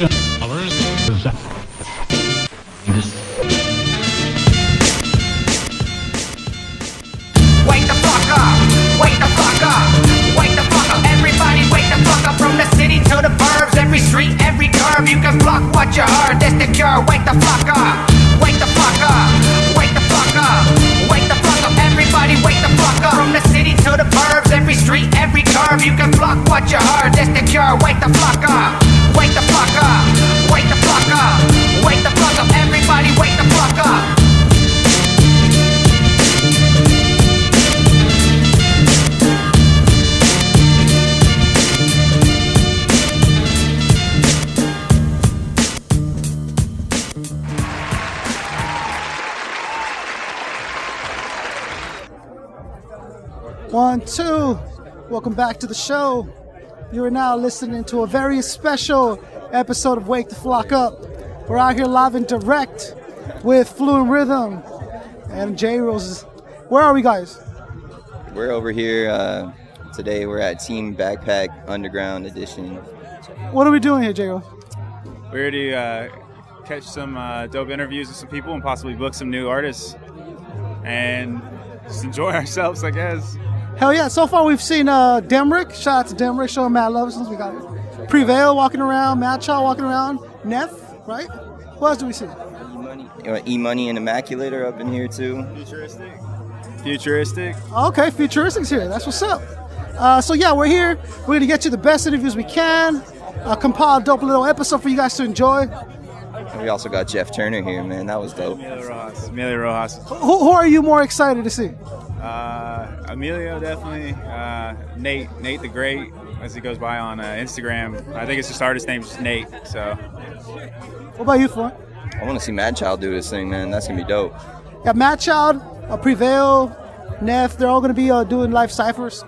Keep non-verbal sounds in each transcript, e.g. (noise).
Yeah. Welcome back to the show. You are now listening to a very special episode of Wake the Flock Up. We're out here live and direct with Fluent Rhythm and J Roses. Where are we, guys? We're over here uh, today. We're at Team Backpack Underground Edition. What are we doing here, J Rose? We're here to uh, catch some uh, dope interviews with some people and possibly book some new artists and just enjoy (laughs) ourselves, I guess. Hell yeah. So far, we've seen uh, Demrick. Shout out to Demrick, showing mad love since we got it. Prevail walking around, Madchild walking around, Neph, right? What else do we see? E Money E-Money and Immaculate are up in here too. Futuristic. Futuristic. Okay, Futuristic's here. That's what's up. Uh, so yeah, we're here. We're gonna get you the best interviews we can. Uh, compile a dope little episode for you guys to enjoy. And we also got Jeff Turner here, man. That was dope. Emilio Rojas. Emilio Rojas. Who, who are you more excited to see? Uh, Emilio definitely. Uh, Nate. Nate the Great, as he goes by on uh, Instagram. I think it's just artist name's just Nate. So What about you, Floyd? I want to see Mad Child do this thing, man. That's gonna be dope. Got Mad Child, uh, Prevail, Neph. They're all gonna be uh, doing live ciphers.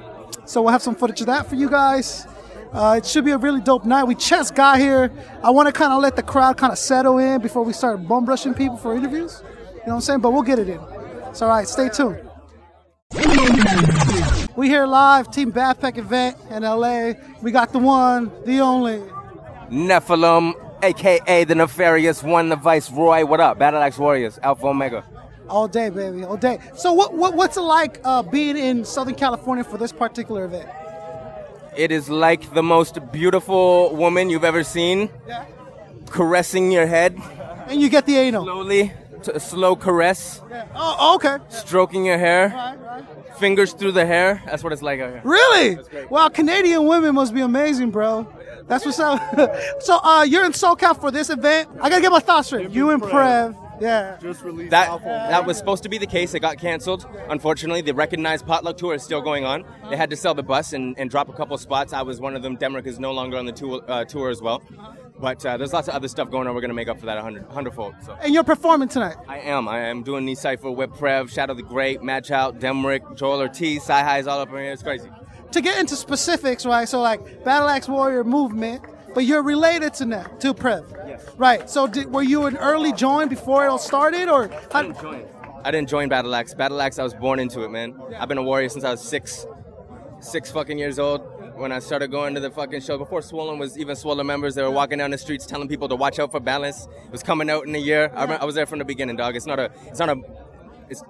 So we'll have some footage of that for you guys. Uh, it should be a really dope night. We just got here. I want to kind of let the crowd kind of settle in before we start bum rushing people for interviews. You know what I'm saying? But we'll get it in. It's all right. Stay tuned. We here live, Team Backpack event in LA. We got the one, the only. Nephilim, aka the Nefarious One, the Viceroy. What up? Battle Axe Warriors, Alpha Omega. All day, baby, all day. So, what, what what's it like uh, being in Southern California for this particular event? It is like the most beautiful woman you've ever seen, Yeah. caressing your head And you get the anal. slowly, t- slow caress, Oh, okay. stroking your hair, Right, right. fingers through the hair. That's what it's like out here. Really? Wow, Canadian women must be amazing, bro. That's what's up. (laughs) so, uh, you're in SoCal for this event. I gotta get my thoughts straight. You and Prev. Yeah. That that was supposed to be the case. It got canceled. Unfortunately, the recognized potluck tour is still going on. They had to sell the bus and, and drop a couple spots. I was one of them. Demrick is no longer on the tour, uh, tour as well. But uh, there's lots of other stuff going on. We're gonna make up for that a hundred hundredfold. So. And you're performing tonight. I am. I am doing these cipher with Prev, Shadow the Great, Madchild, Demrick, Joel Ortiz, Sci High's all up in here. It's crazy. To get into specifics, right? So, like Battle Axe Warrior movement, but you're related to that, to Prev. Yes. Right. So, did, were you an early join before it all started, or how, I didn't join. I didn't join Battle Axe. Battle Axe, I was born into it, man. I've been a warrior since I was six, six fucking years old. When I started going to the fucking show, before Swollen was even Swollen members, they were walking down the streets telling people to watch out for balance. It was coming out in a year. I, I was there from the beginning, dog. It's not a, it's not a, it's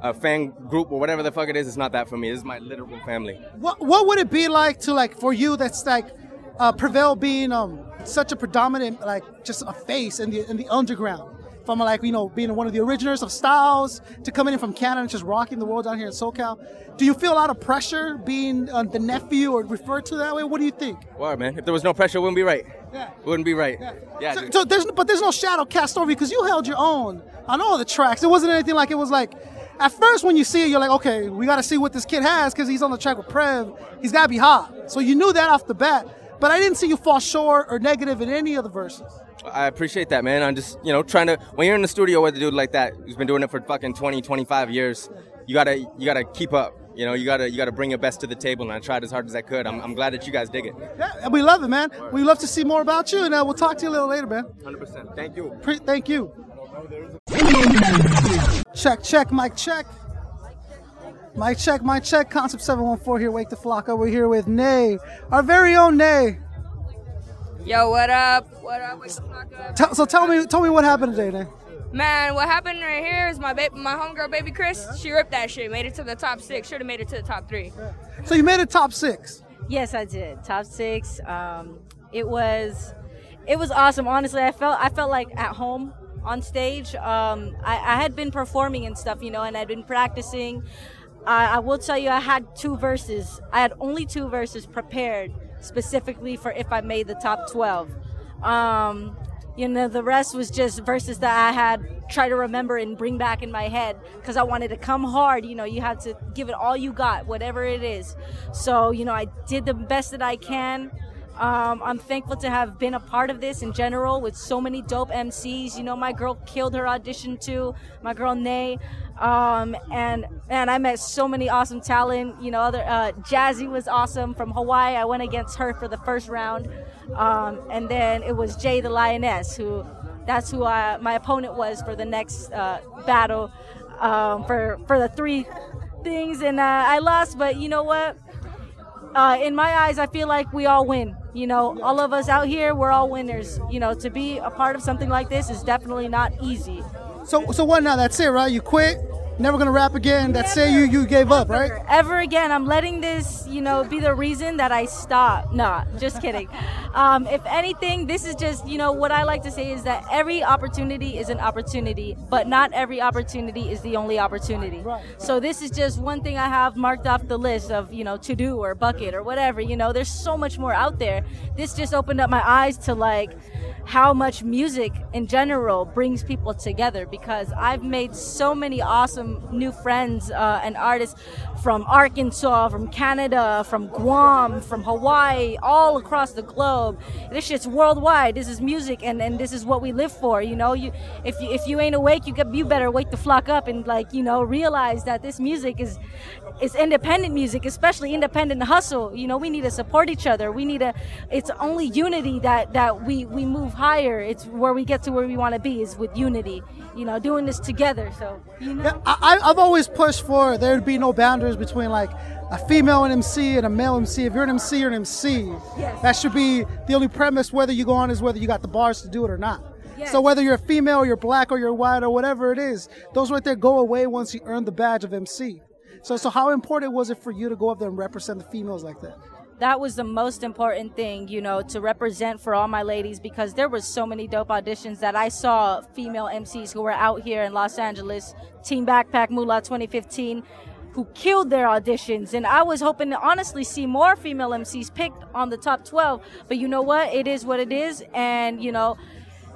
a fan group or whatever the fuck it is. It's not that for me. This is my literal family. what what would it be like to like for you? That's like uh, Prevail being um such a predominant like just a face in the in the underground. From like you know being one of the originators of styles to coming in from Canada and just rocking the world down here in SoCal. Do you feel a lot of pressure being uh, the nephew or referred to that way? What do you think? Wow, man. If there was no pressure, it wouldn't be right. Yeah. Wouldn't be right. Yeah. so, so there's but there's no shadow cast over you because you held your own on all the tracks. It wasn't anything like it was like. At first, when you see it, you're like, okay, we got to see what this kid has because he's on the track with Prev. He's got to be hot. So you knew that off the bat. But I didn't see you fall short or negative in any of the verses. I appreciate that, man. I'm just, you know, trying to. When you're in the studio with a dude like that, who's been doing it for fucking 20, 25 years, you gotta, you gotta keep up. You know, you gotta, you gotta bring your best to the table, and I tried as hard as I could. I'm, I'm glad that you guys dig it. Yeah, and we love it, man. We love to see more about you, and uh, we'll talk to you a little later, man. 100%. Thank you. Pre- thank you. Check, check, mic check. Mic check, mic check. Concept 714 here, Wake the Flock. We're here with Nay, our very own Nay. Yo, what up? What up? Wake the fuck up. Tell- so tell me, tell me what happened today, man. Man, what happened right here is my ba- my homegirl, baby Chris. She ripped that shit. Made it to the top six. Should have made it to the top three. So you made it top six. Yes, I did. Top six. Um, it was, it was awesome. Honestly, I felt I felt like at home on stage. Um, I, I had been performing and stuff, you know, and I'd been practicing. I, I will tell you, I had two verses. I had only two verses prepared specifically for if I made the top twelve. Um, you know, the rest was just verses that I had try to remember and bring back in my head because I wanted to come hard. You know, you have to give it all you got, whatever it is. So, you know, I did the best that I can. Um, I'm thankful to have been a part of this in general with so many dope MCs. You know, my girl killed her audition too, my girl Nay. Um, and and I met so many awesome talent. You know, other uh, Jazzy was awesome from Hawaii. I went against her for the first round, um, and then it was Jay the Lioness who. That's who I, my opponent was for the next uh, battle um, for for the three things, and uh, I lost. But you know what? Uh, in my eyes, I feel like we all win. You know, all of us out here, we're all winners. You know, to be a part of something like this is definitely not easy. So so what now? That's it, right? You quit. Never gonna rap again. That say You you gave up, right? Ever again, I'm letting this, you know, be the reason that I stop. Nah, just kidding. Um, if anything, this is just, you know, what I like to say is that every opportunity is an opportunity, but not every opportunity is the only opportunity. Right. So this is just one thing I have marked off the list of, you know, to do or bucket or whatever. You know, there's so much more out there. This just opened up my eyes to like how much music in general brings people together because I've made so many awesome new friends uh, and artists from Arkansas, from Canada, from Guam, from Hawaii, all across the globe. This shit's worldwide. This is music, and, and this is what we live for. You know, you if you if you ain't awake, you get, you better wake the flock up and like you know realize that this music is is independent music, especially independent hustle. You know, we need to support each other. We need to. It's only unity that that we we move higher. It's where we get to where we want to be is with unity. You know, doing this together. So you know. Yeah, I, I've always pushed for there to be no boundaries between like a female MC and a male MC. If you're an MC, you're an MC. Yes. That should be the only premise. Whether you go on is whether you got the bars to do it or not. Yes. So whether you're a female, or you're black, or you're white, or whatever it is, those right there go away once you earn the badge of MC. So, so how important was it for you to go up there and represent the females like that? That was the most important thing, you know, to represent for all my ladies because there was so many dope auditions that I saw female MCs who were out here in Los Angeles, Team Backpack Moolah 2015, who killed their auditions. And I was hoping to honestly see more female MCs picked on the top 12. But you know what? It is what it is. And, you know,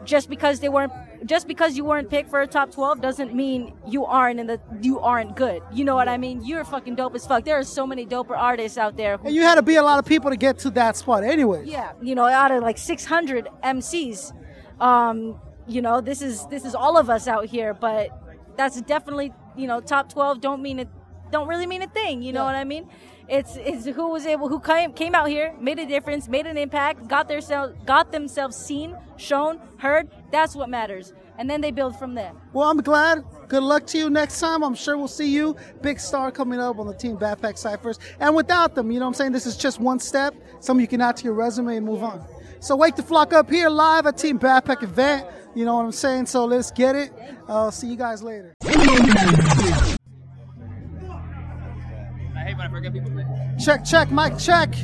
just because they weren't just because you weren't picked for a top 12 doesn't mean you aren't in the you aren't good. You know what i mean? You're fucking dope as fuck. There are so many doper artists out there who And you had to be a lot of people to get to that spot, anyway. yeah, you know, out of like 600 MCs, um, you know, this is this is all of us out here, but that's definitely, you know, top 12 don't mean it don't really mean a thing, you know what I mean? It's it's who was able who came came out here, made a difference, made an impact, got their got themselves seen, shown, heard. That's what matters. And then they build from there. Well, I'm glad. Good luck to you next time. I'm sure we'll see you. Big star coming up on the Team Backpack Cyphers. And without them, you know what I'm saying? This is just one step. Some you can add to your resume and move on. So wake the flock up here live at Team Backpack event. You know what I'm saying? So let's get it. I'll see you guys later. I hate when I forget people's names. Check, check, mic check.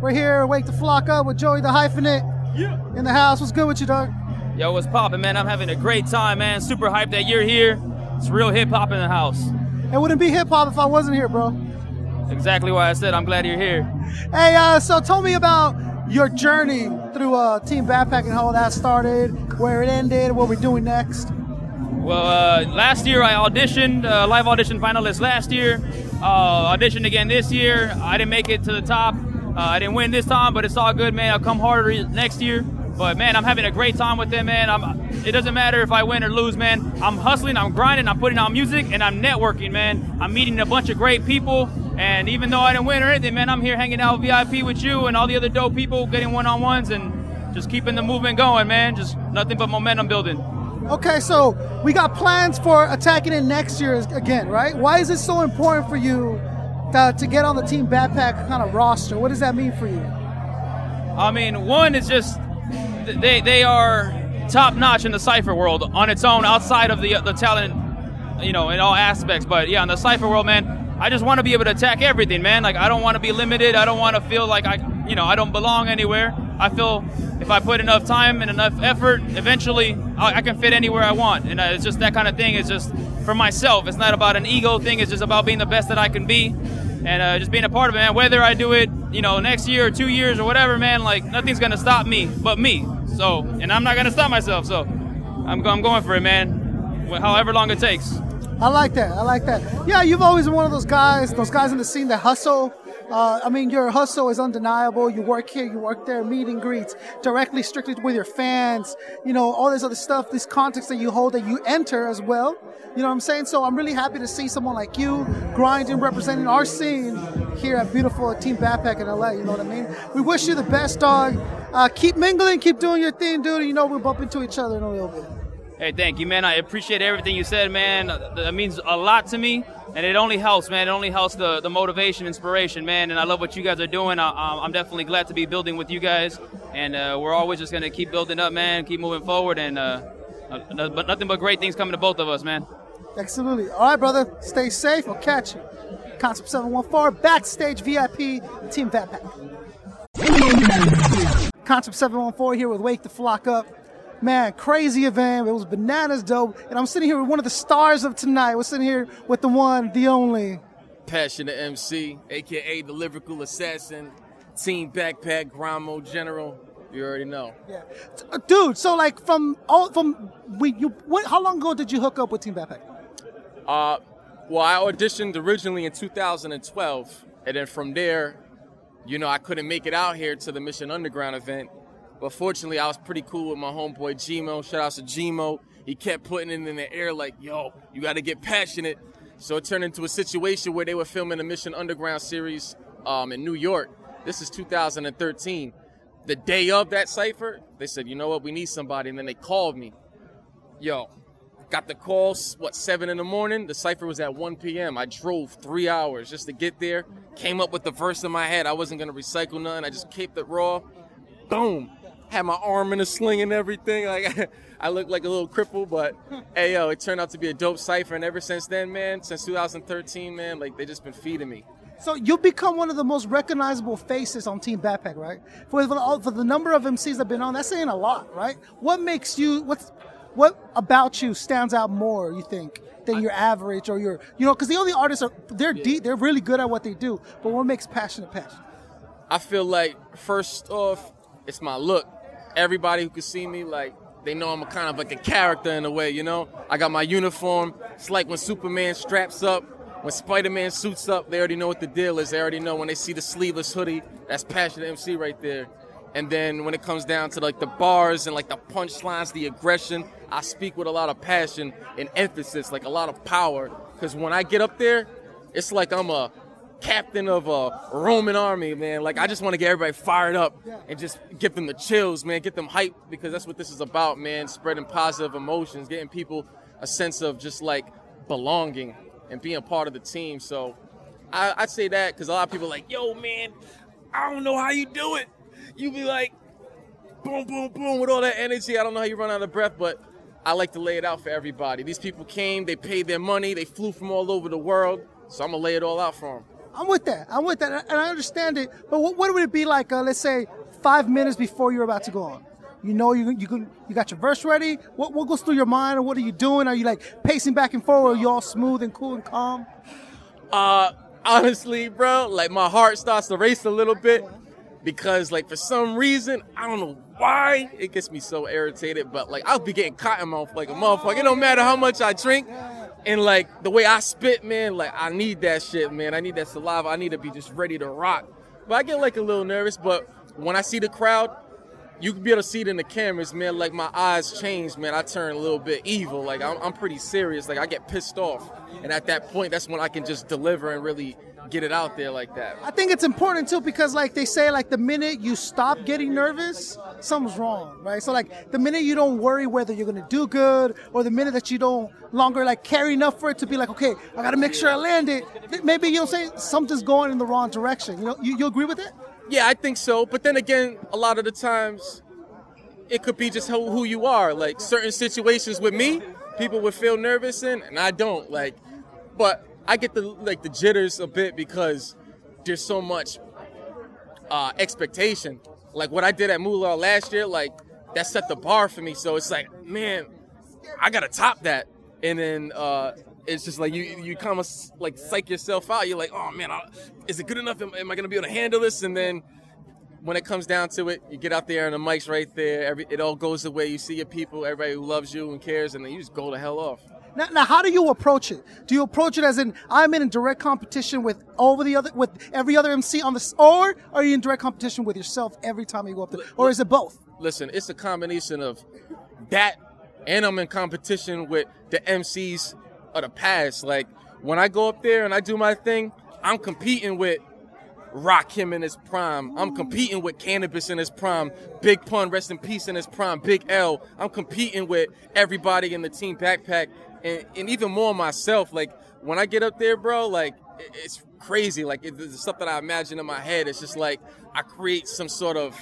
We're here, wake the flock up with Joey the hyphenate Yeah. in the house. What's good with you, dog? Yo, what's poppin', man? I'm having a great time, man. Super hyped that you're here. It's real hip hop in the house. It wouldn't be hip hop if I wasn't here, bro. Exactly why I said I'm glad you're here. Hey, uh, so tell me about your journey through uh, Team Backpack and how that started, where it ended, what we're doing next. Well, uh, last year I auditioned, uh, live audition finalist last year. Uh, auditioned again this year. I didn't make it to the top. Uh, I didn't win this time, but it's all good, man. I'll come harder next year. But man, I'm having a great time with them, man. I'm, it doesn't matter if I win or lose, man. I'm hustling, I'm grinding, I'm putting out music, and I'm networking, man. I'm meeting a bunch of great people, and even though I didn't win or anything, man, I'm here hanging out VIP with you and all the other dope people, getting one-on-ones, and just keeping the movement going, man. Just nothing but momentum building. Okay, so we got plans for attacking it next year again, right? Why is it so important for you to, to get on the Team Backpack kind of roster? What does that mean for you? I mean, one is just they they are top notch in the cipher world on its own, outside of the the talent, you know, in all aspects. But yeah, in the cipher world, man, I just want to be able to attack everything, man. Like I don't want to be limited. I don't want to feel like I, you know, I don't belong anywhere. I feel if I put enough time and enough effort, eventually I, I can fit anywhere I want. And uh, it's just that kind of thing. It's just for myself. It's not about an ego thing. It's just about being the best that I can be, and uh, just being a part of it, man. Whether I do it, you know, next year or two years or whatever, man. Like nothing's gonna stop me but me. So, and I'm not gonna stop myself. So, I'm, I'm going for it, man. However long it takes. I like that. I like that. Yeah, you've always been one of those guys, those guys in the scene that hustle. Uh, I mean, your hustle is undeniable. You work here, you work there, meet and greets directly, strictly with your fans. You know, all this other stuff, this context that you hold that you enter as well. You know what I'm saying? So I'm really happy to see someone like you grinding, representing our scene here at beautiful Team Backpack in LA. You know what I mean? We wish you the best, dog. Uh, keep mingling, keep doing your thing, dude. You know we'll bump into each other in a little bit. Hey, thank you, man. I appreciate everything you said, man. That means a lot to me, and it only helps, man. It only helps the, the motivation, inspiration, man. And I love what you guys are doing. I, I'm I'm definitely glad to be building with you guys, and uh, we're always just gonna keep building up, man. Keep moving forward, and uh, uh, but nothing but great things coming to both of us, man. Absolutely. All right, brother. Stay safe. I'll catch you. Concept 714, backstage VIP, Team Backpack. Concept 714 here with Wake the Flock Up. Man, crazy event. It was bananas dope. And I'm sitting here with one of the stars of tonight. We're sitting here with the one, the only. Passionate MC, aka the lyrical assassin, team backpack, Grimo General. You already know. Yeah. Uh, Dude, so like from all from we you what, how long ago did you hook up with Team Backpack? Uh, well, I auditioned originally in 2012, and then from there, you know, I couldn't make it out here to the Mission Underground event. But fortunately, I was pretty cool with my homeboy Gmo. Shout out to Gmo. He kept putting it in the air like, yo, you got to get passionate. So it turned into a situation where they were filming a Mission Underground series um, in New York. This is 2013. The day of that cipher, they said, you know what, we need somebody. And then they called me. Yo, got the call, what, 7 in the morning? The cipher was at 1 p.m. I drove three hours just to get there. Came up with the verse in my head. I wasn't going to recycle nothing. I just kept it raw. Boom. Had my arm in a sling and everything. (laughs) Like I looked like a little cripple, but hey yo, it turned out to be a dope cipher. And ever since then, man, since 2013, man, like they just been feeding me. So you've become one of the most recognizable faces on Team Backpack, right? For the, for the number of MCs that have been on, that's saying a lot, right? What makes you what's what about you stands out more? You think than your average or your you know because the only artists are they're deep, they're really good at what they do, but what makes passionate passion? I feel like first off, it's my look. Everybody who can see me, like they know I'm a kind of like a character in a way, you know. I got my uniform. It's like when Superman straps up, when Spider-Man suits up. They already know what the deal is. They already know when they see the sleeveless hoodie. That's passionate MC right there. And then when it comes down to like the bars and like the punchlines, the aggression, I speak with a lot of passion and emphasis, like a lot of power. Because when I get up there, it's like I'm a captain of a Roman army, man. Like I just want to get everybody fired up and just give them the chills, man. Get them hyped because that's what this is about, man. Spreading positive emotions, getting people a sense of just like belonging and being part of the team. So I, I'd say that because a lot of people like, yo, man, I don't know how you do it. You be like, boom, boom, boom, with all that energy. I don't know how you run out of breath, but I like to lay it out for everybody. These people came, they paid their money, they flew from all over the world. So I'm gonna lay it all out for them. I'm with that. I'm with that, and I understand it. But what, what would it be like? Uh, let's say five minutes before you're about to go on. You know you you can, you got your verse ready. What what goes through your mind, or what are you doing? Are you like pacing back and forth? Or are you all smooth and cool and calm? Uh, honestly, bro, like my heart starts to race a little bit because, like, for some reason, I don't know why it gets me so irritated. But like, I'll be getting cotton mouth like a motherfucker. It don't matter how much I drink, and like the way I spit, man, like I need that shit, man. I need that saliva. I need to be just ready to rock. But I get like a little nervous. But when I see the crowd, you can be able to see it in the cameras, man. Like my eyes change, man. I turn a little bit evil. Like I'm, I'm pretty serious. Like I get pissed off, and at that point, that's when I can just deliver and really get it out there like that. I think it's important too because like they say like the minute you stop getting nervous, something's wrong, right? So like the minute you don't worry whether you're gonna do good or the minute that you don't longer like care enough for it to be like, okay, I gotta make sure I land it. Maybe you know say something's going in the wrong direction. You know, you, you agree with it? Yeah, I think so. But then again, a lot of the times, it could be just who, you are. Like certain situations with me, people would feel nervous in, and I don't. Like, but I get the like the jitters a bit because there's so much uh, expectation. Like what I did at Moolah last year, like that set the bar for me. So it's like, man, I gotta top that. And then uh, it's just like you you kind of like psych yourself out. You're like, oh man, I, is it good enough? Am, am I gonna be able to handle this? And then when it comes down to it, you get out there and the mic's right there. Every, it all goes away. You see your people, everybody who loves you and cares, and then you just go the hell off. Now, now, how do you approach it? Do you approach it as in I'm in direct competition with all the other with every other MC on the or are you in direct competition with yourself every time you go up there, or is it both? Listen, it's a combination of that, and I'm in competition with the MCs of the past. Like when I go up there and I do my thing, I'm competing with Rakim in his prime. I'm competing with Canibus in his prime. Big Pun, rest in peace, in his prime. Big L. I'm competing with everybody in the team backpack, and, and even more myself. Like when I get up there, bro, like it's crazy. Like it, the stuff that I imagine in my head. It's just like I create some sort of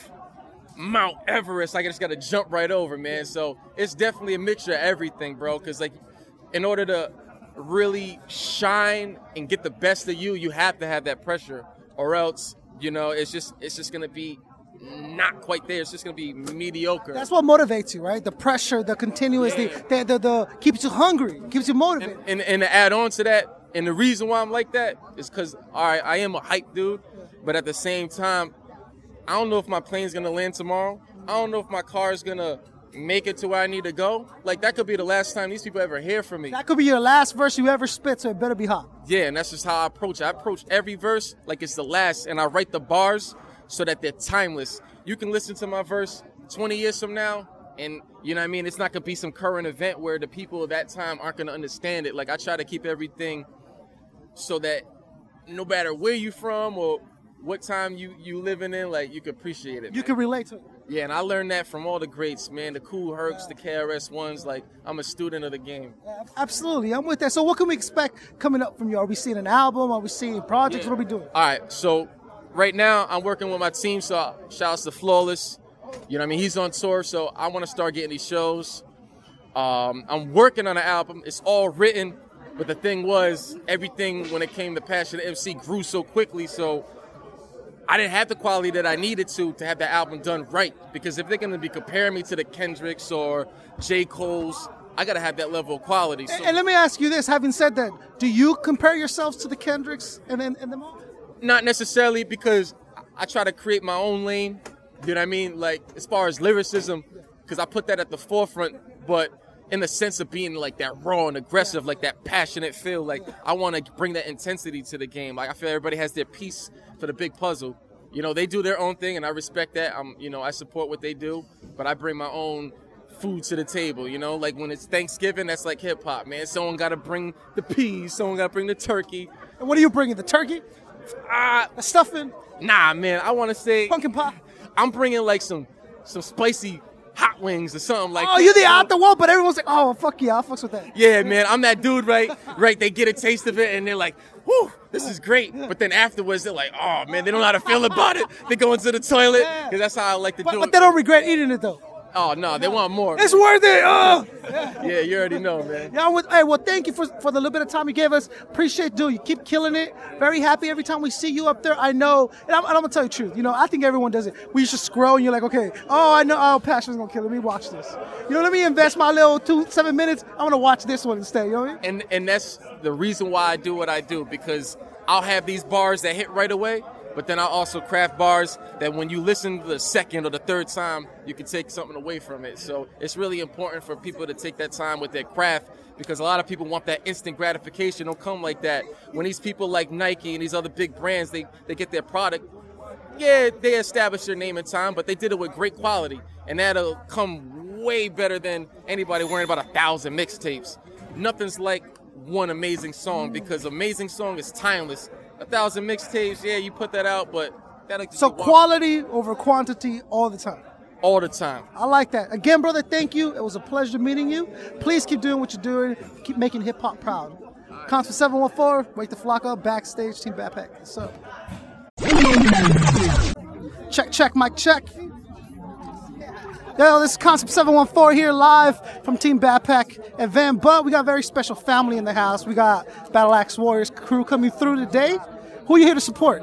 Mount Everest. Like I just got to jump right over, man. So it's definitely a mixture of everything, bro. Because like, in order to really shine and get the best of you, you have to have that pressure, or else you know it's just it's just gonna be not quite there. It's just gonna be mediocre. That's what motivates you, right? The pressure, the continuous, the, the, the, the keeps you hungry, keeps you motivated. and, and to add on to that, and the reason why I'm like that is because all right, I am a hype dude, but at the same time, I don't know if my plane's gonna land tomorrow. I don't know if my car is gonna make it to where I need to go. Like that could be the last time these people ever hear from me. That could be your last verse you ever spit, so it better be hot. Yeah, and that's just how I approach it. I approach every verse like it's the last, and I write the bars so that they're timeless. You can listen to my verse 20 years from now, and you know what I mean? It's not gonna be some current event where the people of that time aren't gonna understand it. Like I try to keep everything so that no matter where you're from or what time you you living in, like you can appreciate it. You man. can relate to it. Yeah, and I learned that from all the greats, man. The Kool Hercs, the KRS ones. Like I'm a student of the game. Absolutely, I'm with that. So, what can we expect coming up from you? Are we seeing an album? Are we seeing projects? What are we doing? All right, so right now I'm working with my team. So shouts to Flawless. You know, what I mean, he's on tour, so I want to start getting these shows. Um, I'm working on an album. It's all written, but the thing was, everything when it came to Passion MC grew so quickly. So I didn't have the quality that I needed to to have that album done right. Because if they're going to be comparing me to the Kendricks or J. Cole's, I got to have that level of quality. So, And, and let me ask you this: Having said that, do you compare yourselves to the Kendricks and and, and them all? not necessarily because I try to create my own lane. You know what I mean? Like as far as lyricism, because I put that at the forefront, but in the sense of being like that raw and aggressive, like that passionate feel. Like I want to bring that intensity to the game. Like I feel everybody has their piece for the big puzzle. You know, they do their own thing, and I respect that. I'm, you know, I support what they do, but I bring my own food to the table. You know, like when it's Thanksgiving, that's like hip hop, man. Someone got to bring the peas, someone got to bring the turkey. And what are you bringing? The turkey? Ah, the stuffing? Nah, man. I want to say pumpkin pie. I'm bringing like some some spicy hot wings or something like. oh, you're the out the wall, but everyone's like, oh, fuck yeah, I'll fucks with that. Yeah, man, I'm that dude, right? Right, they get a taste of it and they're like, "Whew, this is great." But then afterwards, they're like, "Oh man, they don't know how to feel about it." They go into the toilet because that's how I like to But, do but it. But they don't regret eating it though. Oh no, they want more. It's worth it. Oh. Yeah, you already know, man. Yeah, hey, well, thank you for, for the little bit of time you gave us. Appreciate, dude. You keep killing it. Very happy every time we see you up there. I know, and I'm, and I'm gonna tell you the truth. You know, I think everyone does it. We just scroll, and you're like, okay, oh, I know, oh, Passion's gonna kill it. Let me watch this. You know, let me invest my little two seven minutes. I'm gonna watch this one instead. You know what I mean? And and that's the reason why I do what I do because I'll have these bars that hit right away, but then I'll also craft bars that when you listen the second or the third time, you can take something away from it. So it's really important for people to take that time with their craft because a lot of people want that instant gratification. Don't come like that. When these people like Nike and these other big brands, they, they get their product, yeah, they establish their name in time, but they did it with great quality. And that'll come way better than anybody worrying about a thousand mixtapes. Nothing's like one amazing song because amazing song is timeless. A thousand mixtapes, yeah, you put that out, but that'll So quality over quantity all the time. all the time. I like that. Again, brother, thank you. It was a pleasure meeting you. Please keep doing what you're doing. Keep making hip hop proud. For 714. Wake the flock up. Backstage, Team Backpack. So. Check, check, mic check. Yo, this is Concept 714 here live from Team Backpack event, but we got a very special family in the house. We got Battle Axe Warriors crew coming through today. Who are you here to support?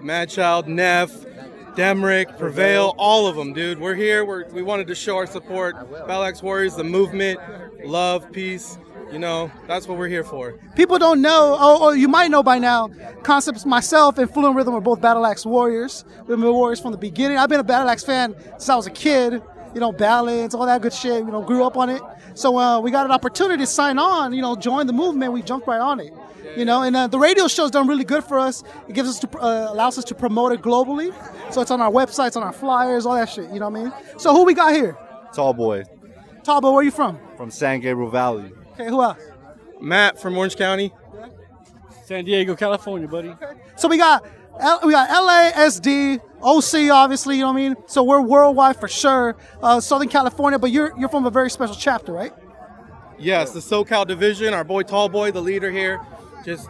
Madchild, Neph, Demrick, Prevail, all of them, dude. We're here. We're, we wanted to show our support. Battle Axe Warriors, the movement, love, peace. You know, that's what we're here for. People don't know, oh, oh you might know by now, Concepts, myself, and Fluent Rhythm are both Battle Axe Warriors. We've been Warriors from the beginning. I've been a Battle Axe fan since I was a kid. You know, ballads, all that good shit. You know, grew up on it. So uh, we got an opportunity to sign on. You know, join the movement. We jumped right on it. You know, and uh, the radio show's done really good for us. It gives us to uh, allows us to promote it globally. So it's on our websites, on our flyers, all that shit. You know what I mean? So who we got here? Tall boy Tall boy, where you from? from San Gabriel Valley. Okay, who else? Matt from Orange County. San Diego, California, buddy. Okay. So we got L- we got LA, SD, OC, obviously. You know what I mean? So we're worldwide for sure. Uh, Southern California, but you're you're from a very special chapter, right? Yes, the SoCal division. Our boy Tall Boy, the leader here, just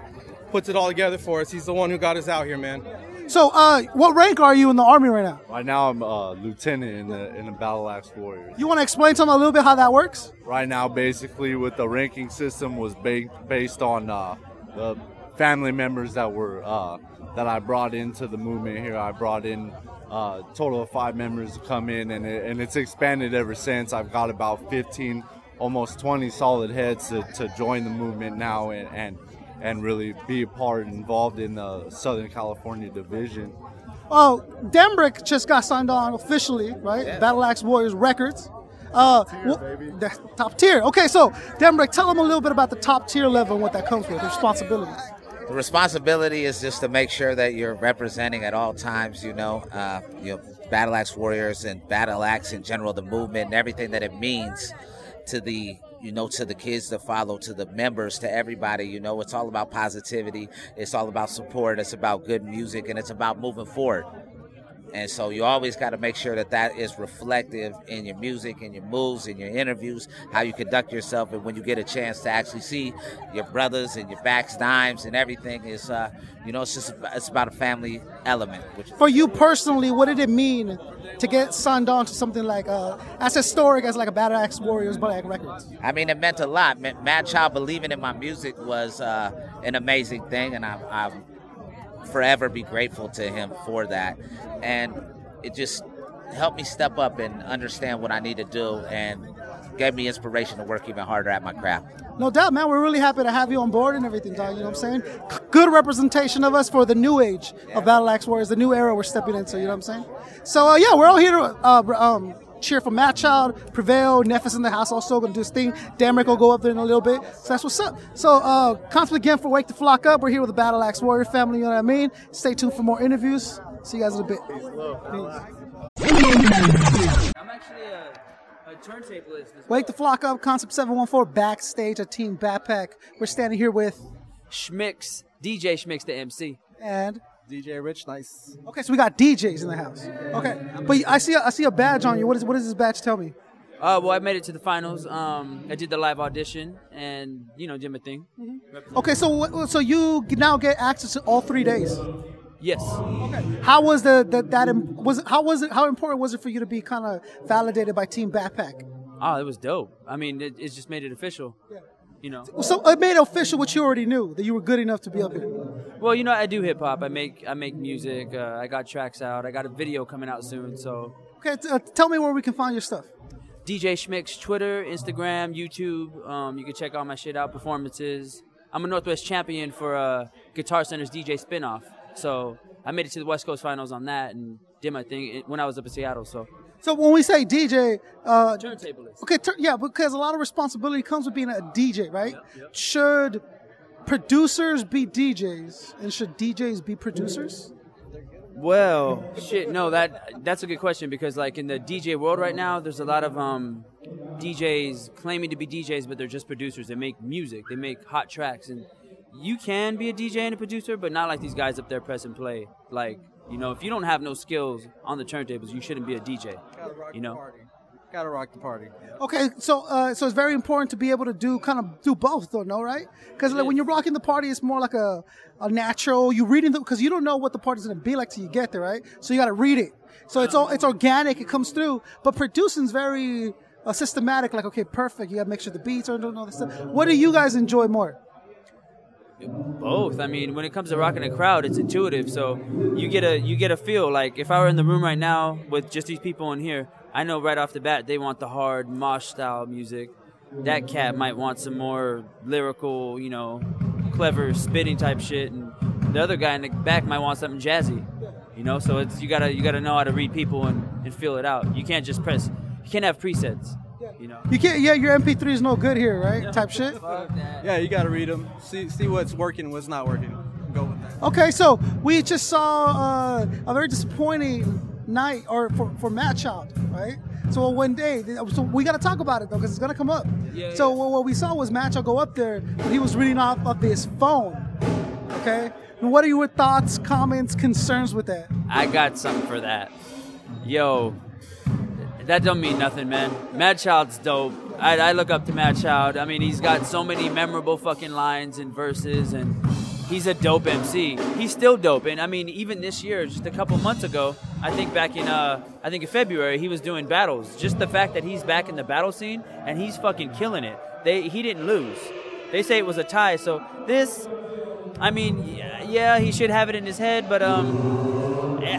puts it all together for us. He's the one who got us out here, man. So, uh, what rank are you in the army right now? Right now, I'm a lieutenant in the in the Battle Axe Warriors. You want to explain to them a little bit how that works? Right now, basically, with the ranking system was ba- based on uh, the family members that were uh, that I brought into the movement here. I brought in uh, total of five members to come in, and it, and it's expanded ever since. I've got about 15, almost 20 solid heads to, to join the movement now, and, and and really be a part and involved in the Southern California division. Oh, Demrick just got signed on officially, right? Battle Axe Warriors Records. Uh, wh- the top tier. Okay, so Demrick, tell them a little bit about the top tier level and what that comes with, the responsibilities. The responsibility is just to make sure that you're representing at all times, you know, uh, you know, Battle Axe Warriors and Battle Axe in general, the movement and everything that it means to the you know to the kids that follow to the members to everybody you know. It's all about positivity. It's all about support. It's about good music and it's about moving forward and so you always got to make sure that that is reflective in your music and your moves and your interviews, how you conduct yourself, and when you get a chance to actually see your brothers and your backs, dimes, and everything is, uh, you know, it's just it's about a family element. For you personally, what did it mean to get signed on to something like uh, as historic as like a Battle Axe Warriors Battle Axe Records? I mean, it meant a lot. Ma- Mad Child believing in my music was uh, an amazing thing, and I'm, I'm forever be grateful to him for that. And it just helped me step up and understand what I need to do, and gave me inspiration to work even harder at my craft. No doubt, man. We're really happy to have you on board and everything, dog. You know what I'm saying? Good representation of us for the new age of Battle Axe Warriors, the new era we're stepping into. You know what I'm saying? So uh, yeah, we're all here to uh, um, cheer for Madchild, Prevail, Neph is in the house also going to do his thing. Demrick will go up there in a little bit. So that's what's up. So uh, constantly again for Wake the Flock Up. We're here with the Battle Axe Warrior family. You know what I mean? Stay tuned for more interviews. See you guys in a bit. I'm actually a, Wake the Flock Up, Concept 714, backstage at Team Backpack. We're standing here with Schmicks, DJ Schmicks, the MC. and DJ Rich, nice. okay, so we got DJs in the house. Okay, but I see a, I see a badge on you. What is what does this badge tell me? Uh, well, I made it to the finals. Um, I did the live audition and you know did my thing. Okay, so so you now get access to all three days. Yes. Okay. How was the, the that im- was it, how was it how important was it for you to be kind of validated by Team Backpack? Oh, it was dope. I mean, it, it just made it official. You know. So it made it official what you already knew that you were good enough to be up here. Well, you know, I do hip hop. I make I make music. Uh, I got tracks out. I got a video coming out soon. So Okay, t- uh, tell me where we can find your stuff. DJ Schmicks, Twitter, Instagram, YouTube. Um, you can check all my shit out, performances. I'm a Northwest champion for uh, Guitar Center's DJ spinoff. So I made it to the West Coast Finals on that and did my thing when I was up in Seattle. So So when we say DJ, uh, turntablist. Okay, tur- yeah, because a lot of responsibility comes with being a DJ, right? Should producers be DJs and should DJs be producers? Well, shit, no, that that's a good question because like in the DJ world right now, there's a lot of um, DJs claiming to be DJs, but they're just producers. They make music, they make hot tracks, and you can be a DJ and a producer, but not like these guys up there press and play. Like you know, if you don't have no skills on the turntables, you shouldn't be a DJ. You know. Gotta rock the party. Okay, so uh, so it's very important to be able to do kind of do both, though, no, right? Because like, when you're rocking the party, it's more like a, a natural. You reading the because you don't know what the party's gonna be like till you get there, right? So you got to read it. So it's all it's organic. It comes through, but producing's very uh, systematic. Like okay, perfect. You got to make sure the beats are doing all this stuff. What do you guys enjoy more? Both. I mean, when it comes to rocking a crowd, it's intuitive. So you get a you get a feel. Like if I were in the room right now with just these people in here, I know right off the bat they want the hard mosh style music. That cat might want some more lyrical, you know, clever spitting type shit, and the other guy in the back might want something jazzy. You know, so it's you gotta you gotta know how to read people and, and feel it out. You can't just press. You can't have presets. You know. You can't. Yeah, your MP3 is no good here, right? Type shit. Yeah, you gotta read them. See see what's working, what's not working. Go with that. Okay, so we just saw uh, a very disappointing night, or for for Madchild, right? So one day, so we got to talk about it though, because it's gonna come up. Yeah, so what what we saw was Match Out go up there, but he was reading off of his phone. Okay, and what are your thoughts, comments, concerns with that? I got something for that. Yo, that don't mean nothing, man. Mad Child's dope. I, I look up to Mad Child. I mean, he's got so many memorable fucking lines and verses, and he's a dope MC. He's still dope, and I mean, even this year, just a couple months ago, I think back in, uh, I think in February, he was doing battles. Just the fact that he's back in the battle scene and he's fucking killing it. They he didn't lose. They say it was a tie, so this, I mean, yeah, yeah he should have it in his head, but um,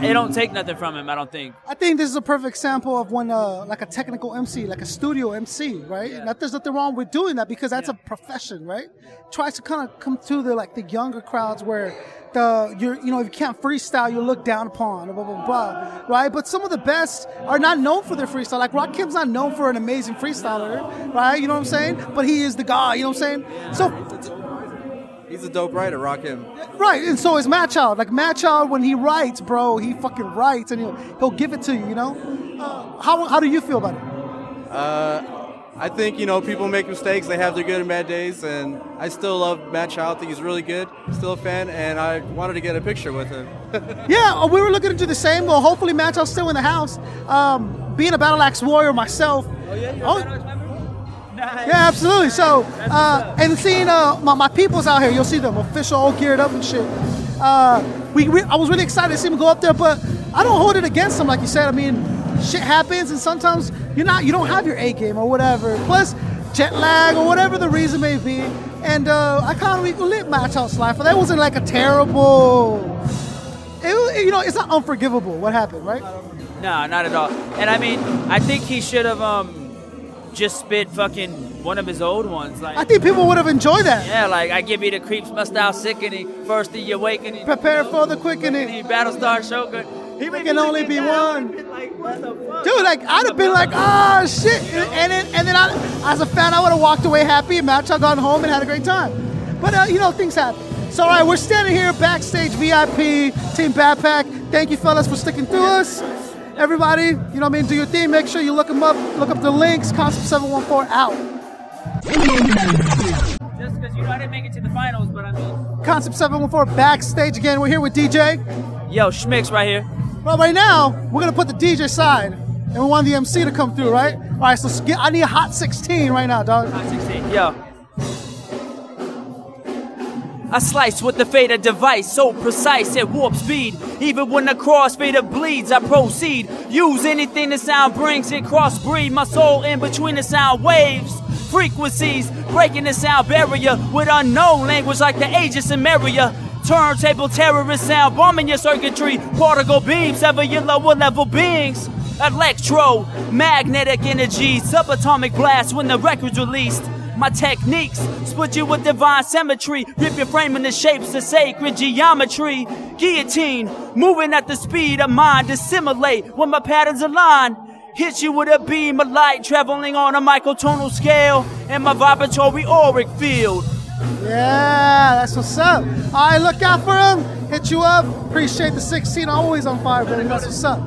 it don't take nothing from him. I don't think. I think this is a perfect example of when, uh, like a technical MC, like a studio MC, right? Not, there's nothing wrong with doing that because that's a profession, right? Tries to kind of come to the like the younger crowds where the you're you know if you can't freestyle you're looked down upon, blah blah blah, right? But some of the best are not known for their freestyle. Like Rock Rakim's not known for an amazing freestyler, right? You know what I'm saying? But he is the guy. You know what I'm saying? So He's a dope writer. Rakim. Right, and so is Madchild. Like Madchild, when he writes, bro, he fucking writes, and he'll he'll give it to you. You know, uh, how how do you feel about it? Uh, I think you know people make mistakes. They have their good and bad days, and I still love Madchild. I think he's really good. Still a fan, and I wanted to get a picture with him. (laughs) Yeah, uh, we were looking into the same. Well, hopefully Madchild's still in the house. Um, being a Battle Axe warrior myself. Oh yeah, yeah, absolutely. So, uh, and seeing uh, my, my peoples out here, you'll see them official, all geared up and shit. Uh, we, we, I was really excited to see them go up there, but I don't hold it against them, like you said. I mean, shit happens, and sometimes you're not, you don't have your A game or whatever. Plus, jet lag or whatever the reason may be. And uh, I kind of lit match out Slifer. That wasn't like a terrible. It, you know, it's not unforgivable what happened, right? No, not at all. And I mean, I think he should have um just spit fucking one of his old ones. Like I think people would have enjoyed that. yeah, like I give you the creeps, my style sickening. First the awakening, Prepare for the quickening. Battlestar Shogun. He can only be one. Dude, like I'd have been like, ah, shit, and then and then I, as a fan, I would have walked away happy, and Match had gone home and had a great time. But uh, you know, things happen. So all right, we're standing here backstage, VIP, Team Backpack. Thank you, fellas, for sticking through us. Everybody, you know what I mean, do your thing. Make sure you look them up, look up the links. Concept 714 out. Just because you know I didn't make it to the finals, but I mean, Concept 714 backstage again. We're here with DJ. yo, Schmicks right here. Well, right now, we're gonna put the DJ side, and we want the MC to come through, right? All right, so I need a hot 16 right now, dog. Hot 16, yo. I slice with the fader device, so precise at warp speed. Even when the crossfader bleeds, I proceed. Use anything the sound brings it, crossbreed my soul in between the sound waves. Frequencies, breaking the sound barrier with unknown language like the Aegis and Maria. Turntable terrorist sound, bombing your circuitry. Particle beams, sever your lower level beings. Electro, magnetic energy, subatomic blast when the record's released. My techniques split you with divine symmetry, rip your frame into shapes of sacred geometry. Guillotine, moving at the speed of mind, assimilate when my patterns align. Hit you with a beam of light, traveling on a microtonal scale, in my vibratory auric field. Yeah, that's what's up. All right, look out for him. Hit you up. Appreciate the 16. Always on fire, baby. That's what's up.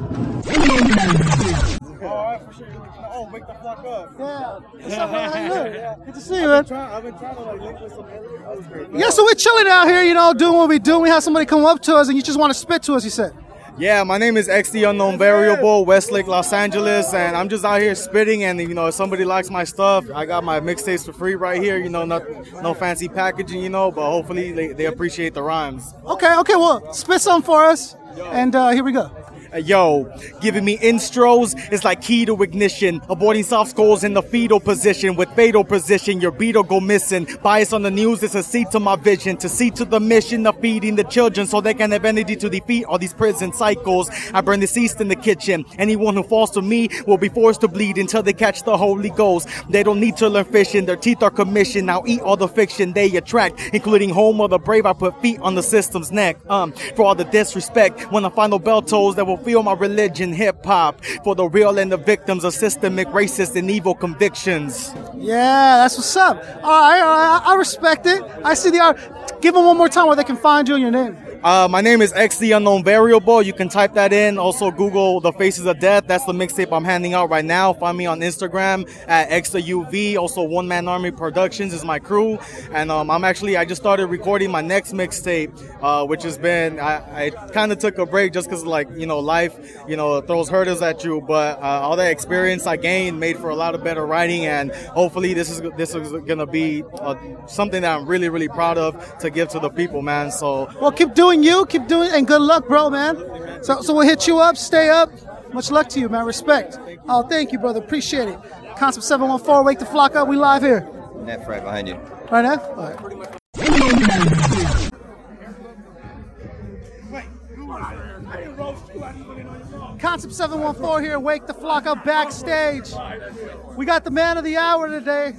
Oh, wake the fuck up. Yeah. What's up, man? How you (laughs) doing? Good to see you, I've man. been trying, I've been trying to like link with some. Yeah, so we're chilling out here, you know, doing what we do. We have somebody come up to us, and you just want to spit to us. You said. Yeah, my name is XD Unknown Variable, Westlake, Los Angeles, and I'm just out here spitting. And you know, if somebody likes my stuff, I got my mixtapes for free right here. You know, not, no fancy packaging, you know, but hopefully they, they appreciate the rhymes. Okay, okay, well, spit some for us, and uh, here we go. Yo, giving me instros is like key to ignition. Aborting soft skulls in the fetal position with fatal position, Your beetle go missing. Bias on the news is a seat to my vision. To see to the mission of feeding the children so they can have energy to defeat all these prison cycles. I burn deceased in the kitchen. Anyone who falls to me will be forced to bleed until they catch the Holy Ghost. They don't need to learn fishing. Their teeth are commissioned. Now eat all the fiction they attract, including home of the brave. I put feet on the system's neck. Um, for all the disrespect. When the final bell tolls, that will feel my religion, hip hop. For the real and the victims of systemic racist and evil convictions. Yeah, that's what's up. All right, all right, I respect it. I see the art. Give them one more time where they can find you and your name. Uh, my name is X the Unknown Variable. You can type that in. Also, Google The Faces of Death. That's the mixtape I'm handing out right now. Find me on Instagram at XUV. Also, One Man Army Productions is my crew. And um, I'm actually, I just started recording my next mixtape, uh, which has been, I, I kind of took a break just because, like, you know, life, you know, throws hurdles at you. But uh, all that experience I gained made for a lot of better writing. And hopefully, this is this is going to be uh, something that I'm really, really proud of to give to the people, man. So, Well, keep doing you, keep doing, and good luck, bro, man. So, so we'll hit you up. Stay up. Much luck to you, man. Respect. Oh, thank you, brother. Appreciate it. Concept 714, wake the flock up. We live here. Neph right behind you. Right now? All right. Concept 714 here, Wake the Flock Up backstage. We got the man of the hour today.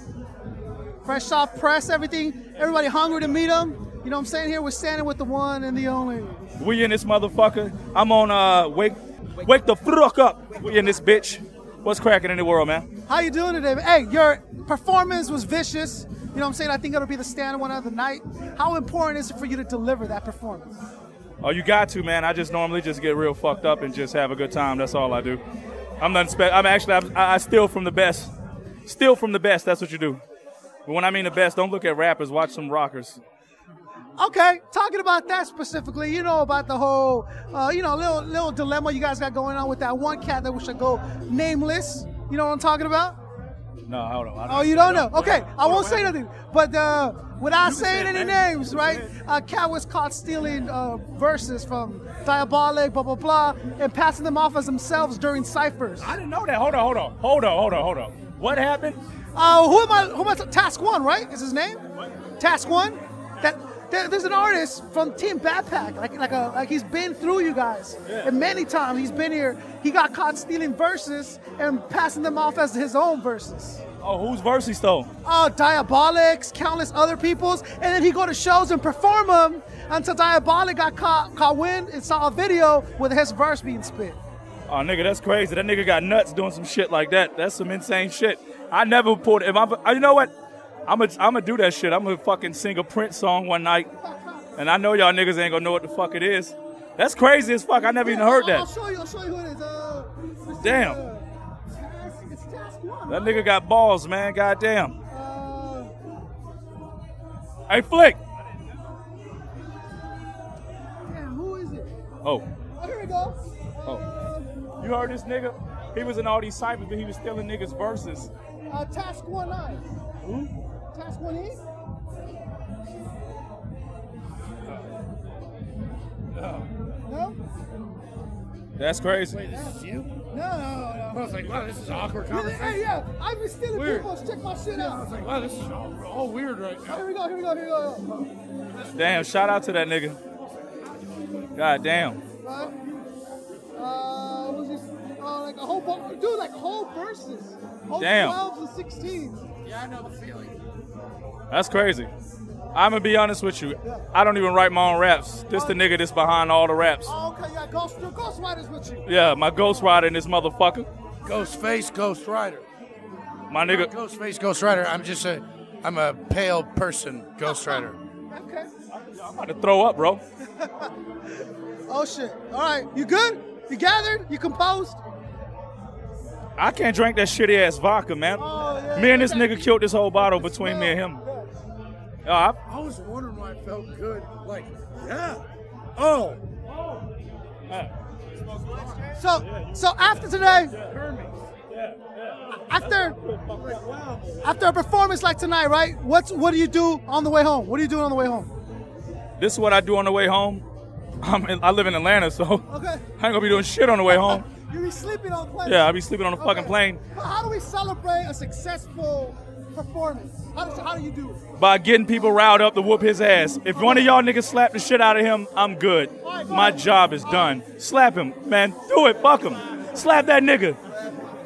Fresh off press, everything. Everybody hungry to meet him. You know what I'm saying? Here we're standing with the one and the only. We in this motherfucker. I'm on uh wake wake the fuck up. We in this bitch. What's cracking in the world, man? How you doing today? man? Hey, your performance was vicious. You know what I'm saying? I think it'll be the standard one of the night. How important is it for you to deliver that performance? Oh, you got to, man. I just normally just get real fucked up and just have a good time. That's all I do. I'm not. Spe- I'm actually. I'm, I I steal from the best. Steal from the best. That's what you do. But when I mean the best, don't look at rappers. Watch some rockers. Okay, talking about that specifically, you know about the whole, uh, you know, little little dilemma you guys got going on with that one cat that we should go nameless. You know what I'm talking about? No, hold on. I Oh, you don't know? Okay, I won't say nothing. But uh, without saying any names, right? Uh, cat was caught stealing uh, verses from Diabolic, blah blah blah, and passing them off as themselves during ciphers. I didn't know that. Hold on, hold on, hold on, hold on, hold on. What happened? Uh, who am I? Who am I? Task One, right? Is his name? Task One. That there, there's an artist from Team Backpack, like like a like he's been through you guys, and many times he's been here. He got caught stealing verses and passing them off as his own verses. Oh, whose verse he stole? Oh, Diabolics, countless other people's, and then he go to shows and perform them until Diabolic got caught caught wind and saw a video with his verse being spit. Oh, nigga, that's crazy. That nigga got nuts doing some shit like that. That's some insane shit. I never pulled. If I'm, uh, you know what? I'm gonna, I'm gonna do that shit. I'm gonna fucking sing a Prince song one night, and I know y'all niggas ain't gonna know what the fuck it is. That's crazy as fuck. I never even heard that. I'll that. show you. I'll show you who it is. Uh, Damn. uh, it's Task One. That nigga got balls, man. Goddamn. Uh, Hey, Flick. damn, who is it? Oh, Oh, here we go. oh. You heard this nigga? He was in all these ciphers, but he was stealing niggas' verses. Uh, task one nine. Who? Task one E. No. That's crazy. this is you? No, no, no. I was like, wow, this is an awkward Yeah, conversation. Hey, yeah, I've been stealing Weird. people's. Check my shit out. I was like, wow, this is all, all weird right Oh, now. here we go. Here we go. Here we go. Damn, shout out to that nigga. God damn. Right. Uh, was this? Uh, like a whole bunch, dude, like whole verses. Whole Damn. 12s and 16s. Yeah, I know the feeling. That's crazy. I'm gonna be honest with you. I don't even write my own raps. This the nigga that's behind all the raps. Oh, okay, yeah, Ghost, your Ghost Riders with you. Yeah, my Ghost Rider in this motherfucker. Ghostface, Ghost Rider. My nigga. Ghostface, Ghost Rider. I'm just a, I'm a pale person, Ghost Rider. Okay. I'm about to throw up, bro. (laughs) Oh shit. All right, you good? You gathered? You composed? I can't drink that shitty ass vodka, man. Oh, me and this nigga killed this whole bottle between me and him. Uh, I, I was wondering why I felt good. Like, yeah. Oh. So, so after today, after after a performance like tonight, right? What's what do you do on the way home? What are you doing on the way home? This is what I do on the way home. I'm in, I live in Atlanta, so (laughs) Okay. I ain't gonna be doing shit on the way home. (laughs) You be sleeping on the plane. Yeah, I'll be sleeping on the fucking plane But how do we celebrate a successful performance? How do, how do you do it? by getting people riled up to whoop his ass. If one of y'all niggas slap the shit out of him, I'm good. My job is done. Slap him, man. Do it. Fuck him. Slap that nigga.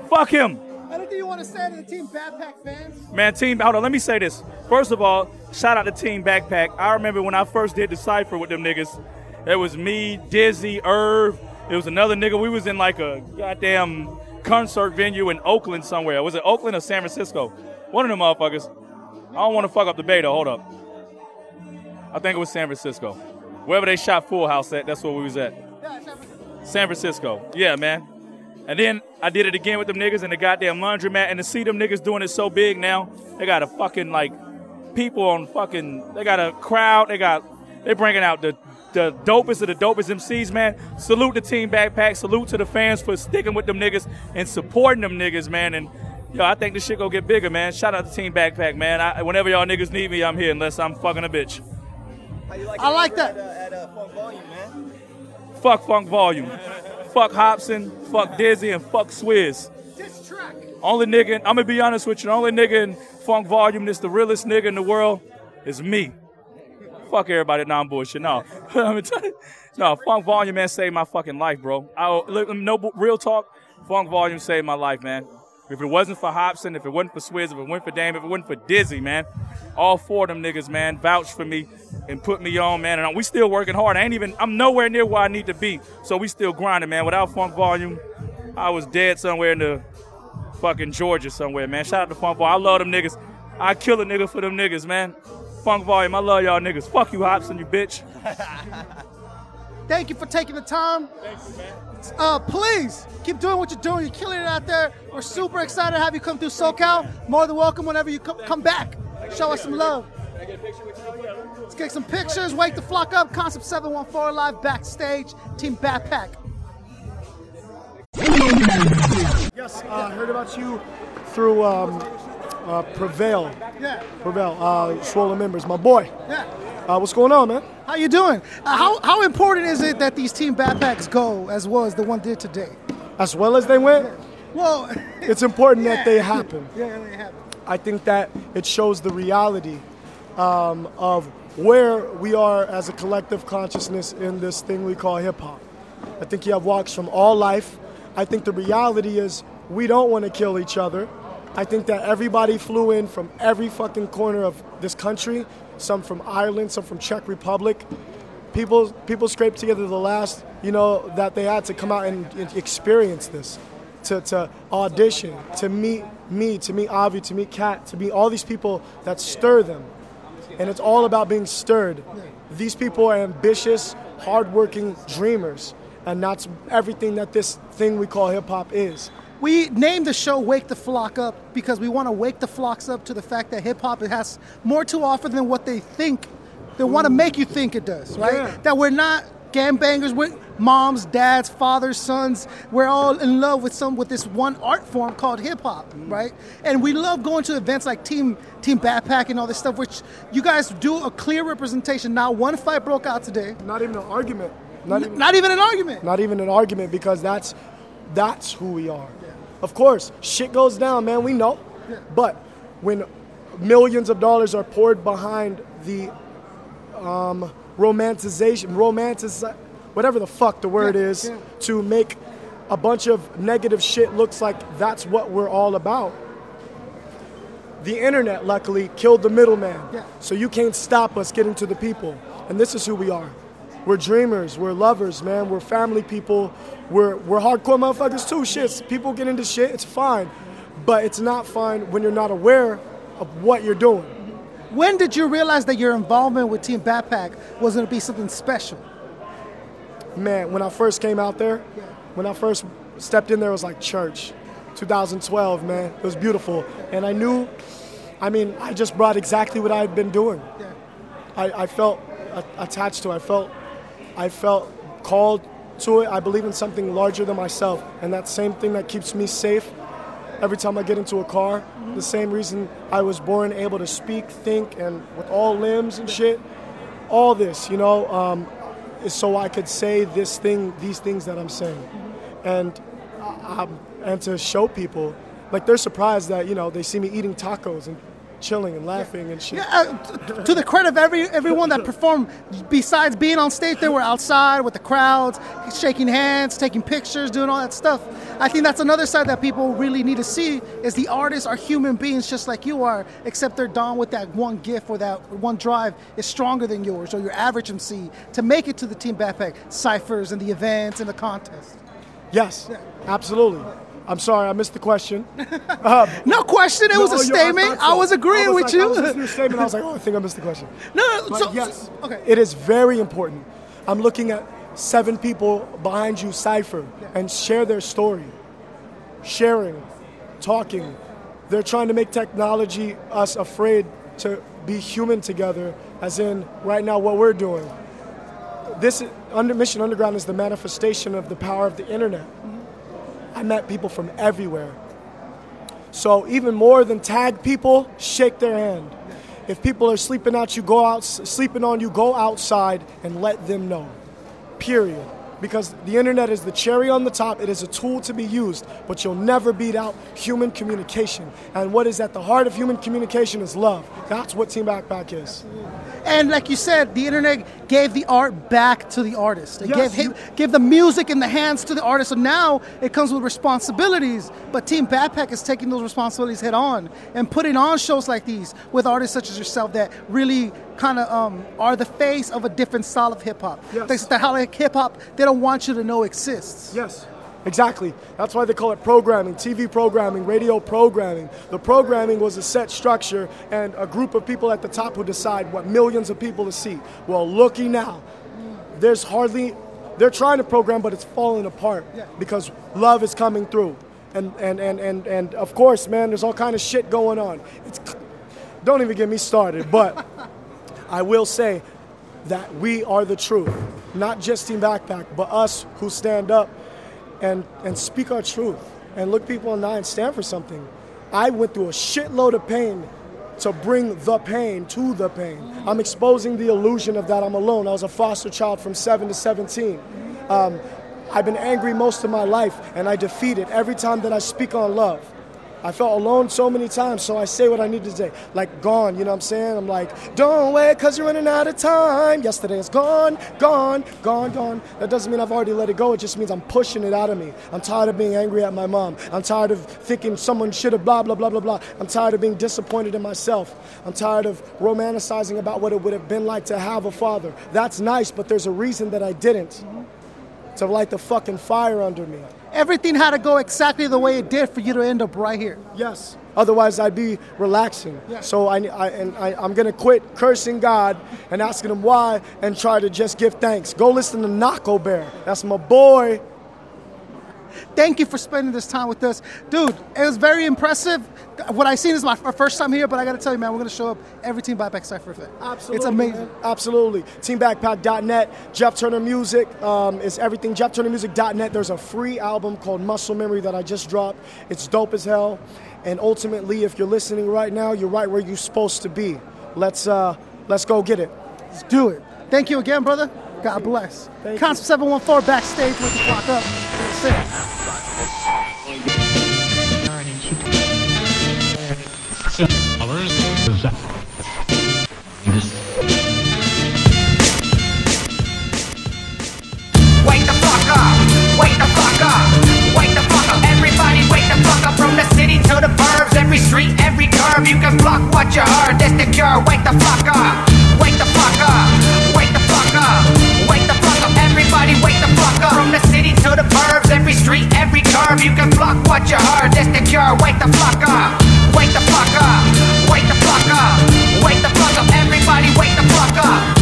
Fuck him. Anything you want to say to the Team Backpack fans? Man, team, hold on, let me say this. First of all, shout out to Team Backpack. I remember when I first did the cipher with them niggas, it was me, Dizzy, Irv. It was another nigga. We was in like a goddamn concert venue in Oakland somewhere. Was it Oakland or San Francisco? One of them motherfuckers. I don't want to fuck up the beta. Hold up. I think it was San Francisco. Wherever they shot Full House at, that's where we was at. San Francisco. Yeah, man. And then I did it again with them niggas in the goddamn laundromat, and to see them niggas doing it so big now, they got a fucking like people on fucking. They got a crowd. They got they bringing out the the dopest of the dopest MCs, man. Salute the team backpack. Salute to the fans for sticking with them niggas and supporting them niggas, man. And yo, I think this shit gonna get bigger, man. Shout out to Team Backpack, man. I, whenever y'all niggas need me, I'm here unless I'm fucking a bitch. I like that. Fuck Funk Volume. fuck Hopsin. Fuck Dizzy and fuck Swizz. Diss track. Only nigga, I'm gonna be honest with you, the only nigga in Funk Volume that's the realest nigga in the world is me. Fuck everybody, nah, I'm bullshit. No, (laughs) I'm tell you- no, Funk Volume man saved my fucking life, bro. I no real talk. Funk Volume saved my life, man. If it wasn't for Hopsin, if it wasn't for Swizz, if it wasn't for Dame, if it wasn't for Dizzy, man, all four of them niggas, man, vouched for me and put me on, man. And we still working hard. I ain't even, I'm nowhere near where I need to be. So we still grinding, man. Without Funk Volume, I was dead somewhere in the fucking Georgia somewhere, man. Shout out to Funk Volume. I love them niggas. I kill a nigga for them niggas, man. Funk Volume, I love y'all niggas. Fuck you, Hopsin, you bitch. Thank you for taking the time. Uh, please keep doing what you're doing. You're killing it out there. We're super excited to have you come through SoCal. More than welcome whenever you come, come back. Show us some love. Let's get some pictures. Wake the flock up. Concept 714 live backstage. Team Backpack. Yes, uh, I heard about you through um, uh, Prevail. Yeah. Prevail, uh, Swollen members. My boy. Yeah. Uh, what's going on, man? How you doing? Uh, how, how important is it that these Team Backpacks go as well as the one did today? As well as they went? Well, (laughs) It's important that they happen. Yeah, they happen. I think that it shows the reality um, of where we are as a collective consciousness in this thing we call hip hop. I think you have walks from all life. I think the reality is we don't want to kill each other. I think that everybody flew in from every fucking corner of this country, some from Ireland, some from Czech Republic. People people scraped together the last, you know, that they had to come out and, and experience this to, to audition, to meet me, to meet Avi, to meet Kat, to meet all these people that stir them. And it's all about being stirred. These people are ambitious, hardworking dreamers. And that's everything that this thing we call hip hop is. We named the show Wake the Flock Up because we want to wake the flocks up to the fact that hip hop has more to offer than what they think. They want to make you think it does, right? Yeah. That we're not gangbangers, we're moms, dads, fathers, sons. We're all in love with some with this one art form called hip hop, mm. right? And we love going to events like Team Team Backpack and all this stuff, which you guys do a clear representation. Not one fight broke out today. Not even an argument. Not, not even an argument. Not even an argument because that's that's who we are. Of course, shit goes down, man. We know. But when millions of dollars are poured behind the um, romanticization, romanticize, whatever the fuck the word Yeah, is, yeah. to make a bunch of negative shit looks like that's what we're all about. The internet, luckily, killed the middleman. Yeah. So you can't stop us getting to the people. And this is who we are. We're dreamers. We're lovers, man. We're family people. We're, we're hardcore motherfuckers too. Shit, people get into shit. It's fine. But it's not fine when you're not aware of what you're doing. When did you realize that your involvement with Team Backpack was going to be something special? Man, when I first came out there, when I first stepped in there, it was like church. 2012, man. It was beautiful. And I knew, I mean, I just brought exactly what I had been doing. I, I felt attached to it. I felt, I felt called to it. I believe in something larger than myself, and that same thing that keeps me safe every time I get into a car. The same reason I was born able to speak, think, and with all limbs and shit. All this, you know, um, is so I could say this thing, these things that I'm saying, and um, and to show people, like they're surprised that you know they see me eating tacos and chilling and laughing and shit. Yeah, uh, to the credit of every everyone that performed, besides being on stage, they were outside with the crowds, shaking hands, taking pictures, doing all that stuff. I think that's another side that people really need to see is the artists are human beings just like you are, except they're done with that one gift or that one drive is stronger than yours or your average MC to make it to the team backpack ciphers and the events and the contest. Yes, absolutely. I'm sorry, I missed the question. Um, (laughs) no question, it was a yo, statement. thought I was agreeing I was with like- you. I was listening to your statement. I was like, oh, I think I missed the question. (laughs) No, no, so- yes, okay. it is very important. I'm looking at seven people behind you cipher and share their story, sharing, talking. They're trying to make technology us afraid to be human together, as in right now what we're doing. This under Mission Underground is the manifestation of the power of the internet. I met people from everywhere. So even more than tag people, shake their hand. If people are sleeping out you go out sleeping on you, go outside and let them know. Period. Because the internet is the cherry on the top. It is a tool to be used, but you'll never beat out human communication. And what is at the heart of human communication is love. That's what Team Backpack is. And like you said, the internet gave the art back to the artist. It Yes, gave him, gave the music in the hands to the artist. So now it comes with responsibilities. But Team Backpack is taking those responsibilities head on and putting on shows like these with artists such as yourself that really kind of um, are the face of a different style of hip hop. Yes. That's the how like hip hop they don't want you to know exists. Yes. Exactly. That's why they call it programming, TV programming, radio programming. The programming was a set structure and a group of people at the top who decide what millions of people to see. Well, looky now. There's hardly, they're trying to program, but it's falling apart because love is coming through. And, and, and, and, and of course, man, there's all kind of shit going on. It's, don't even get me started, but I will say that we are the truth. Not just Team Backpack, but us who stand up and, and speak our truth and look people in the eye and stand for something. I went through a shitload of pain to bring the pain to the pain. I'm exposing the illusion of that I'm alone. I was a foster child from 7 to 17. Um, I've been angry most of my life, and I defeat it every time that I speak on love. I felt alone so many times, so I say what I need to say. Like, gone, you know what I'm saying? I'm like, don't wait, cause you're running out of time. Yesterday is gone, gone, gone, gone. That doesn't mean I've already let it go, it just means I'm pushing it out of me. I'm tired of being angry at my mom. I'm tired of thinking someone should have blah, blah, blah, blah, blah. I'm tired of being disappointed in myself. I'm tired of romanticizing about what it would have been like to have a father. That's nice, but there's a reason that I didn't. To light the fucking fire under me. Everything had to go exactly the way it did for you to end up right here. Yes. Otherwise, I'd be relaxing. Yeah. So I, I, and I, I'm gonna quit cursing God and asking Him why, and try to just give thanks. Go listen to Knocko Bear. That's my boy. Thank you for spending this time with us, dude. It was very impressive. What I've seen is my first time here, but I got to tell you, man, we're gonna show up every team Backpack Cipher event. Absolutely. It's amazing. man. Absolutely. TeamBackpack.net, Jeff Turner Music um, is everything. JeffTurnerMusic.net. There's a free album called Muscle Memory that I just dropped. It's dope as hell. And ultimately, if you're listening right now, you're right where you're supposed to be. Let's uh, let's go get it. Let's do it. Thank you again, brother. God bless. Concept 714 backstage with the clock up. Sit. Wake the fuck up! Wake the fuck up! Wake the fuck up! Everybody wake the fuck up from the city to the burbs. Every street, every curve, you can block what you heard. That's the cure. Wake the fuck up! From the city to the burbs. Every street, every curve, you can block what you heard. That's the cure. Wake the fuck up! Wake the fuck up! Wake the fuck up! Wake the fuck up! Everybody wake the fuck up!